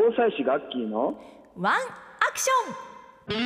防災士ガッキーのワンアクション。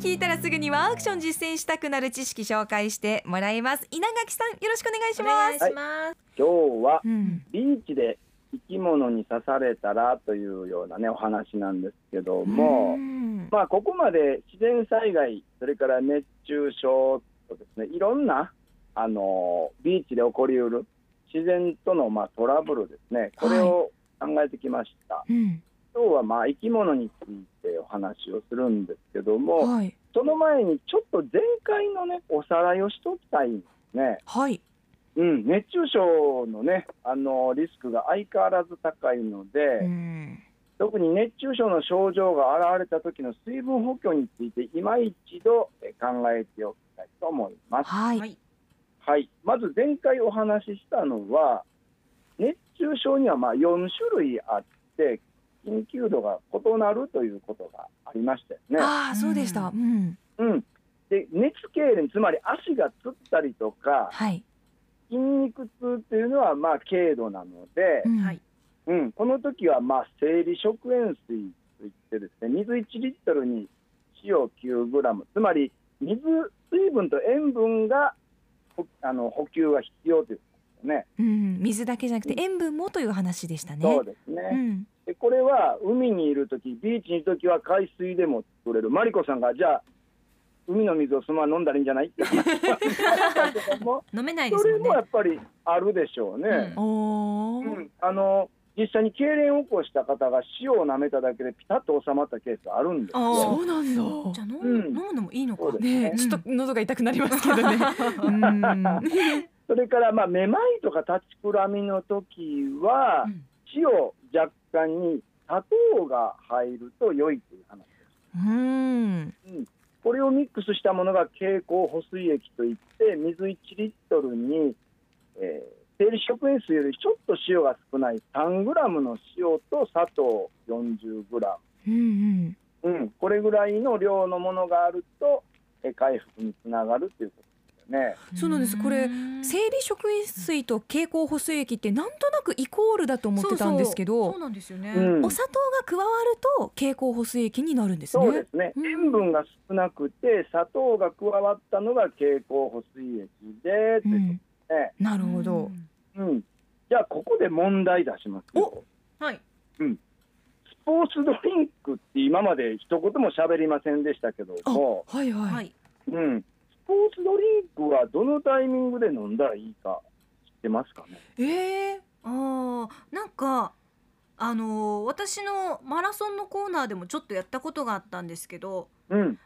聞いたらすぐにワンアクション実践したくなる知識紹介してもらいます。稲垣さんよろしくお願いします。はいます。今日はうん。ビーチで生き物に刺されたらというようなねお話なんですけども、うん。まあここまで自然災害それから熱中症とですねいろんなあのビーチで起こりうる自然とのまあトラブルですね。これを考えてきました、うん。今日はまあ生き物についてお話をするんですけども、はい。その前にちょっと前回のねおさらいをしておきたいんですね。はい。うん、熱中症のねあのリスクが相変わらず高いので、うん。特に熱中症の症状が現れた時の水分補給について今一度え考えておきたいと思います。はい、はい。はい、まず前回お話ししたのは熱中症にはまあ4種類あって緊急度が異なるということがありましたよね。ああそうでした。うん。うん、で熱痙攣つまり足がつったりとかはい、筋肉痛っていうのはまあ軽度なので、うん。はい。うん、この時はまあ生理食塩水といってですね水1リットルに塩9グラムつまり水水分と塩分がほあの補給が必要ということですよね。うん、水だけじゃなくて塩分もという話でしたね。そうですね、うん、でこれは海にいる時ビーチにいる時は海水でも取れる。マリコさんがじゃあ海の水をそのまま飲んだらいいんじゃない？って話はしたけども飲めないですね。それもや。っぱりあるでしょうね。おお、うん。あの実際に痙攣を起こした方が塩を舐めただけでピタッと収まったケースあるんですあよ。そうなんだ。じゃあ飲む,、うん。飲むのもいいのか。ね。え、ちょっと喉が痛くなりますけどね。うん。それからまあめまいとか立ちくらみの時はうん。塩若干に砂糖が入ると良いという話です。うん、これをミックスしたものが経口補水液といって水1リットルに、えー生理食塩水よりちょっと塩が少ない3グラムの塩と砂糖40グラうん、ム、うん、これぐらいの量のものがあると、えー回復につながるということですよね。そうなんです。これうん生理食塩水と経口補水液ってなんとなくイコールだと思ってたんですけどそうそう。そうなんですよね。うん。お砂糖が加わると経口補水液になるんですね。そうですね、うん。塩分が少なくて砂糖が加わったのが経口補水液で、といううん、ことでなるほど。うんうんじゃあここで問題出しますよ。はい。スポーツドリンクって今まで一言も喋りませんでしたけどあ、も、はいはい。はい。うん、スポーツドリンクはどのタイミングで飲んだらいいか知ってますかね？ええああ、なんか。あのー私のマラソンのコーナーでもちょっとやったことがあったんですけどうん、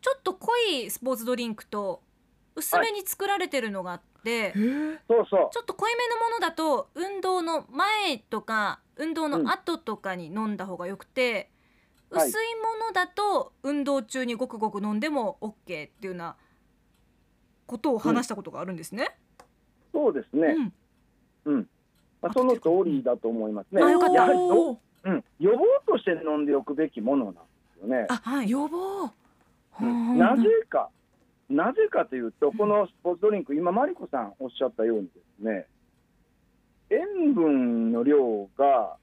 ちょっと濃いスポーツドリンクと薄めに作られてるのがあって、そうそう。ちょっと濃いめのものだと運動の前とか運動の後とかに飲んだ方がよくて、うんはい。薄いものだと運動中にごくごく飲んでも OK っていうようなことを話したことがあるんですね。そうですね、うん。うん。まあ、その通りだと思いますね。あよかった。うん、予防として飲んでおくべきものなんですよね。あ、はい。予防。うん。なぜか、なぜかというと、このスポーツドリンク、今、マリコさんおっしゃったようにですね、塩分の量が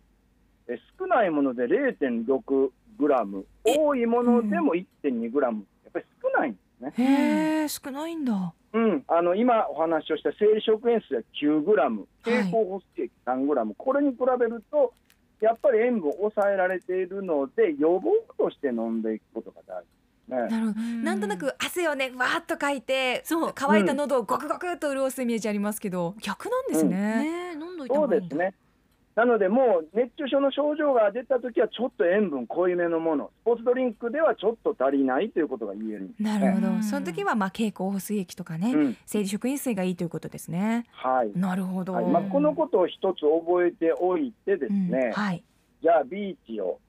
え少ないもので0.6グラム、多いものでも1.2グラム、やっぱり少ないんですね。へえ、少ないんだ。うん、あの今お話をした生理食塩水は9グラム、はい。経口補水液3グラム、これに比べると、やっぱり塩分を抑えられているので、予防として飲んでいくことが大事ね。なるほど。なんとなく汗をねわーっとかいてそう乾いた喉をゴクゴクっと潤すイメージありますけど逆なんですね。ねえ飲んどいたそ方がいいんだ。うですね。なので、もう熱中症の症状が出たときは、ちょっと塩分濃いめのもの、スポーツドリンクではちょっと足りないということが言えるんです、ね。なるほど。うんその時はまあ経口補水液とかね、うん、生理食塩水がいいということですね。はい。なるほど。はいまあ、このことを一つ覚えておいてですうんね、はい。じゃあビーチを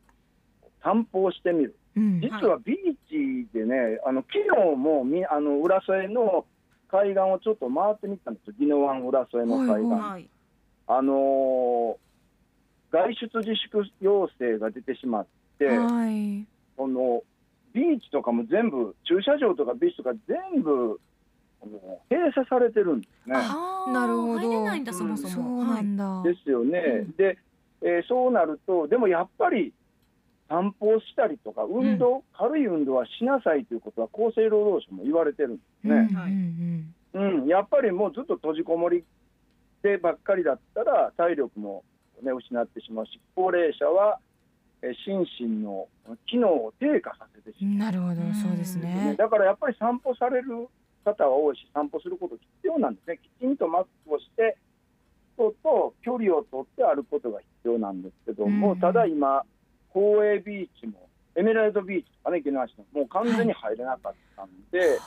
散歩をしてみる。うん。実はビーチでね、あの昨日もみあの浦添の海岸をちょっと回ってみたんですよ、宜野湾浦添の海岸。あのー外出自粛要請が出てしまって、はい。このビーチとかも全部、駐車場とかビーチとか全部あの閉鎖されてるんですね。あーなるほど入れないんだそもそそうも。なんだ。ですよね。うんで、えーそうなると、でもやっぱり散歩をしたりとか、運動、軽い運動はしなさいということは厚生労働省も言われてるんですね。はい。うんうん、やっぱりもうずっと閉じこもりでばっかりだったら体力も、ね、失ってしまうし高齢者はえー心身の機能を低下させてしまう。んなるほど。うん。そうですね。だからやっぱり散歩される方は多いし散歩すること必要なんですね。きちんとマスクをして人と距離を取って歩くことが必要なんですけども、うん。ただ今公営ビーチもエメラルドビーチとかね池縄市のもう完全に入れなかったんで、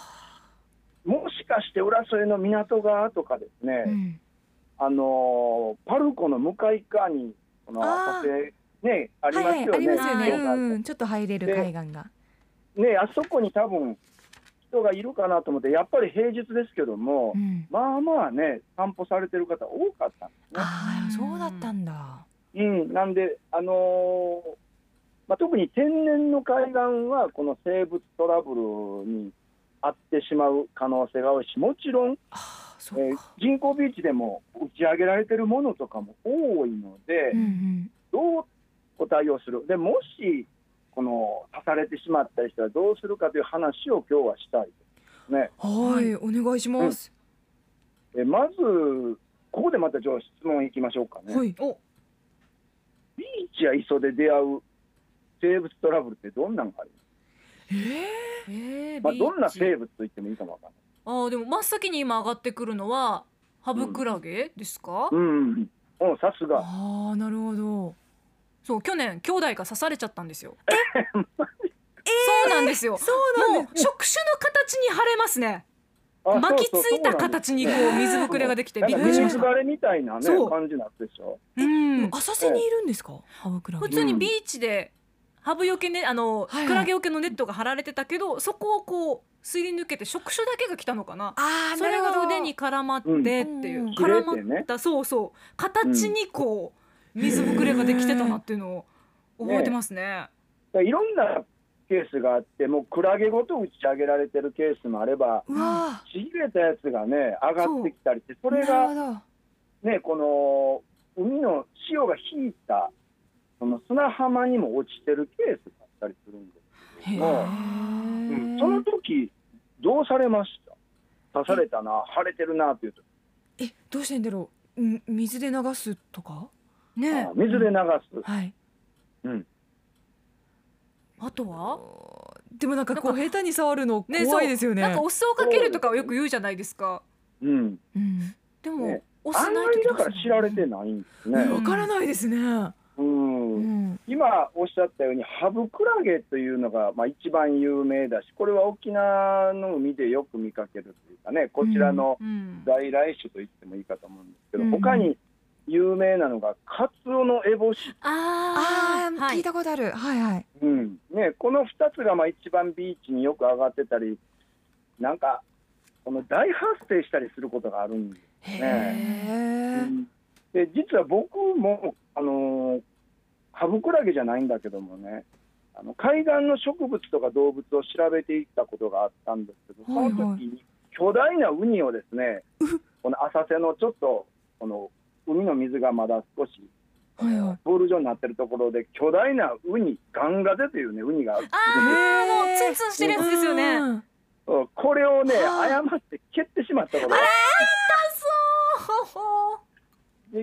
もしかして浦添の港側とかですね、うんあのーパルコの向かい側にこの浅瀬ねありますよね。ますよね。はいうんうんちょっと入れる海岸が。ねあそこに多分人がいるかなと思ってやっぱり平日ですけども、うん。まあまあね散歩されてる方多かったんですね。ああそうだったんだ。うん、なんであのーまあ、特に天然の海岸はこの生物トラブルに遭ってしまう可能性が多いしもちろんああそえー。人工ビーチでも打ち上げられてるものとかも多いので、うんうん。どうお対応する、でもしこの刺されてしまったりしたらどうするかという話を今日はしたいですね。はいお願いします。えまず、ここでまたじゃあ質問いきましょうかね。はい。おビーチや磯で出会う生物トラブルってどんなのがありええ。えーます、まあ、どんな生物と言ってもいいかもわかんない。あーでも真っ先に今上がってくるのはハブクラゲですか、うん、うん、うん、さすが。ああなるほど。そう去年兄弟が刺されちゃったんですよ。そうなんですよ。そうなんもう触手の形に腫れますね。あ巻きついた形にこう水ぶくれができてびっくりしました。れみたいなね感じになってでしょ？うん。浅瀬にいるんですか？ハブクラゲ。普通にビーチでハブよけねあの、はい。はいクラゲよけのネットが張られてたけどそこをこうすり抜けて触手だけが来たのかな。ああそれが腕に絡まってっていう、うん。絡まったそうそう。形にこう水ぶくれができてたなっていうのを覚えてますね。いろんなケースがあって、もうクラゲごと打ち上げられてるケースもあれば、ちぎれたやつがね、上がってきたりって、そー。れが。ね、この海の潮が引いた、その砂浜にも落ちてるケースがあったりするんです。けども、うんその時どうされました？刺されたな、腫れてるなっていうと、えどうしてんだろう？ん水で流すとか？ねあ水で流す。はい。うんあとは？でもなんかこう下手に触るのね怖いですよね。なんかお酢をかけるとかはよく言うじゃないですか。うん。うん。でも、ねお酢ない時だから知られてないんですね。わからないですね。うんうん。今おっしゃったようにハブクラゲというのがまあ一番有名だしこれは沖縄の海でよく見かけるというかねこちらのうん。在来種と言ってもいいかと思うんですけど、うん他に有名なのがカツオのエボシ、ああ、はい聞いたことある。はいはい。うんね、この2つがまあ一番ビーチによく上がってたりなんかこの大発生したりすることがあるんですへね。え。で実は僕も、あのーハブクラゲじゃないんだけどもねあの海岸の植物とか動物を調べていったことがあったんですけどそのはい。はい時に巨大なウニをですねこの浅瀬のちょっとこの海の水がまだ少しはいはい。ボール状になってるところで巨大なウニガンガゼというねウニが。あるああ、もうツンツンしてるやつですよね。うん。うん。これをねはあ。誤って蹴ってしまったことが。そう。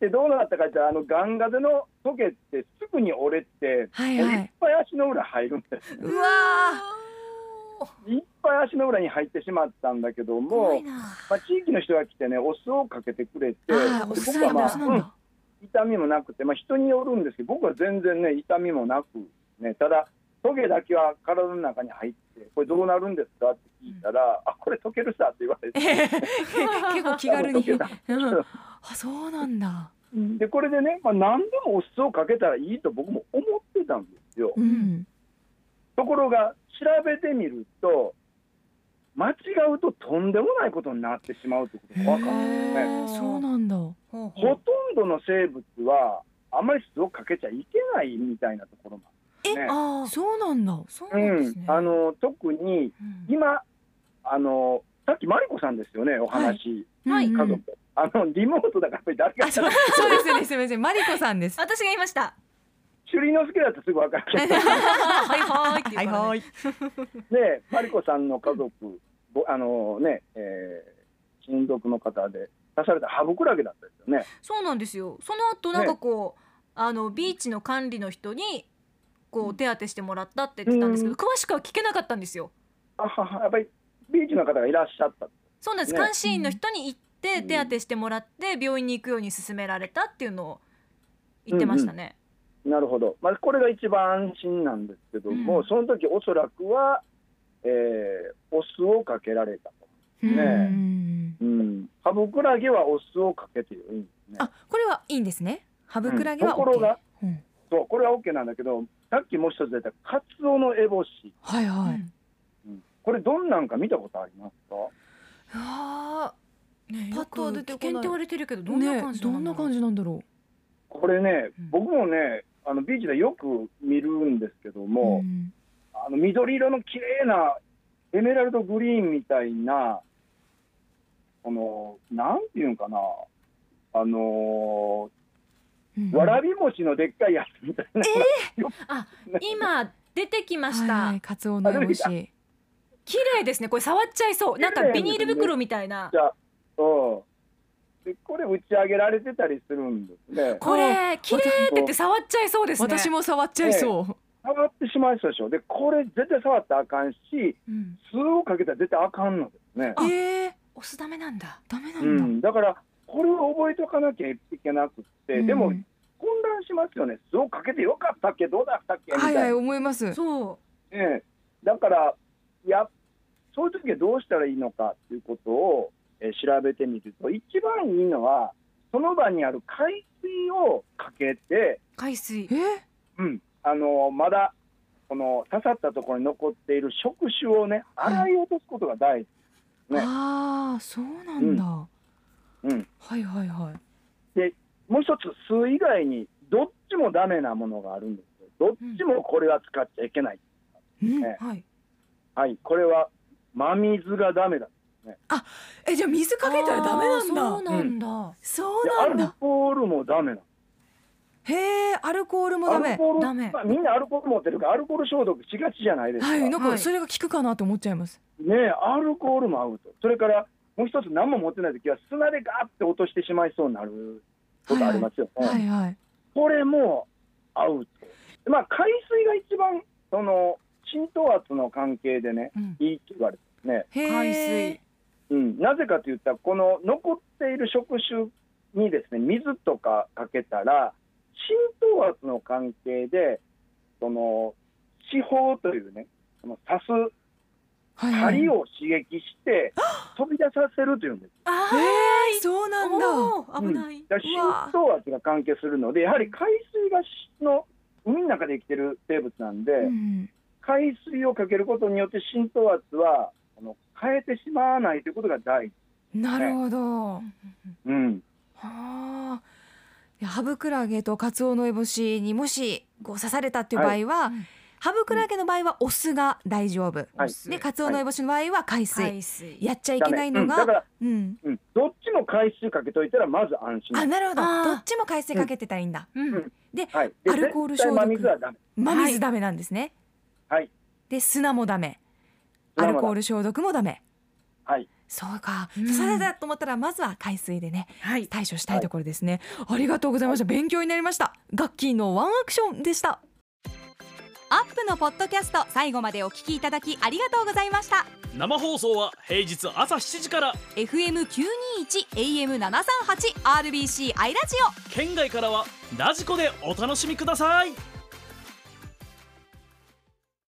でどうなったかってあのガンガゼのトゲってすぐに折れてもういっはいはい。ぱい足の裏入るんですうわいっぱい足の裏に入ってしまったんだけども。まあ、地域の人が来てねお酢をかけてくれて僕はまあ、うん。痛みもなくて、まあ、人によるんですけど僕は全然ね痛みもなく、ね、ただトゲだけは体の中に入ってこれどうなるんですかって聞いたら、あこれ溶けるさって言われて。結構気軽に。あ、そうなんだ。でこれでね、まあ、何でもお酢をかけたらいいと僕も思ってたんですよ。うん。ところが調べてみると間違うととんでもないことになってしまうということが分かるんですね。そうなんだ。ほとんどの生物はあまり酢をかけちゃいけないみたいなところもね。ああ、そうなんだ。そううなんですね。、んあの特にうん今あのさっきマリコさんですよね、お話、はいうん家族。あのリモートだからやっぱり誰かあそう。そうですよねすみません。マリコさんです。私が言いました。朱里之助だとすぐ分かるはいはい。はいはい。ね、マリコさんの家族、ごあのね、えー親族の方で刺されたハブクラゲだったですよね。そうなんですよ。その後なんかこう、あのビーチの管理の人にこう手当てしてもらったって言ってたんですけど、うん。詳しくは聞けなかったんですよ。あははやっぱりビーチの方がいらっしゃった。そうなんです、ね監視員の人に行ってうん手当てしてもらって病院に行くように勧められたっていうのを言ってましたね、なるほど、まあ、これが一番安心なんですけども、うん。その時おそらくは、えーお酢をかけられたと。ねうんうん、ハブクラゲはお酢をかけていいんですね。あこれはいいんですね。ハブクラゲはうん。ところ OK がうん。そうこれは OK なんだけど、さっきもう一つ出たカツオの烏帽子、はいはい。うん。うんこれどんなんか見たことありますか？とは出てこな危険って言われてるけどどーんなね感じどんな感じなんだろこれね、うん。僕もね、あのビーチでよく見るんですけどうも、ん。あの緑色の綺麗なエメラルドグリーンみたいな、このなんていうんかな、あのうん。ーわらび餅のでっかいやつみたいな、あ今出てきました、はい。はいカツオの烏帽子綺麗ですね。これ触っちゃいそう。なんかビニール袋みたいな。じゃこれ打ち上げられてたりするんですね。これ綺麗って言って触っちゃいそうですね。私も触っちゃいそう。触ってしまいそうでしょ。で、これ絶対触ったらあかんし、うん、酢をかけたら絶対あかんのですね。あえー。お酢ダメなんだ。ダメなだ。うん。ん、だから、これを覚えておかなきゃいけなくって、でもうん混乱しますよね。酢をかけてよかったっけ、どうだったっけみたはいいはいな。思います。そええ。だから、いや、そういう時はどうしたらいいのかっていうことを、えー調べてみると、一番いいのは、その場にある海水をかけて、う海水。え？うん、あのまだこの刺さったところに残っている触手をね、はい。洗い落とすことが大事。ね。ああそうなんだ、うん、はいはいはい。もう一つ、酢以外にどっちもダメなものがあるんですよ。どっちもこれは使っちゃいけない。うん？ね。はい。はい、これは真水がダメだ。えじゃあ水かけたらダメなんだ。そうなんだ、そうでアルなんだ。コールもダメな。へえアルコールもダメ。アルコールダメ。まあ、みんなアルコール持ってるからアルコール消毒しがちじゃないですか。はいなんはい。かそれが効くかなと思っちゃいます。ねえアルコールもアウト。それからもう一つ何も持ってない時は砂でガーって落としてしまいそうになることありますよね。はいはい。これもアウト。まあ、海水が一番、その、浸透圧の関係でね、うん。いいって言われてますね。へ海え水うん。なぜかと言ったら、この残っている触手にですね、水とかかけたら、浸透圧の関係で、その、四方というね、その刺すはい。はい針を刺激して、飛び出させるというんです。あへえそうなんだ。危ない、だから浸透圧が関係するので、やはり海水がしの海の中で生きてる生物なんで、うん。海水をかけることによって浸透圧は変えてしまわないということが大事。なるほど。はうん、あ。いやハブクラゲとカツオノエボシにもしこう刺されたっていう場合は、うん。ハブクラゲの場合はお酢が大丈夫、はい。でカツオノエボシの場合は海水、海水。やっちゃいけないのがうん。だから、うん。うん、どっちも海水かけといたらまず安心。あなるほど。どっちも海水かけてたらいいんだ、うん。うん。ではい、でアルコール消毒真水はダメ。真水ダメなんですね、はい、で砂もダメアルコール消毒もダメ。はい、そうか。うん。刺されたと思ったらまずは海水でねはい。対処したいところですね、ありがとうございました。勉強になりました。ガッキーのワンアクションでした。アップのポッドキャスト最後までお聞きいただきありがとうございました。生放送は平日朝7時から。FM921 AM738 RBC アイラジオ。県外からはラジコでお楽しみください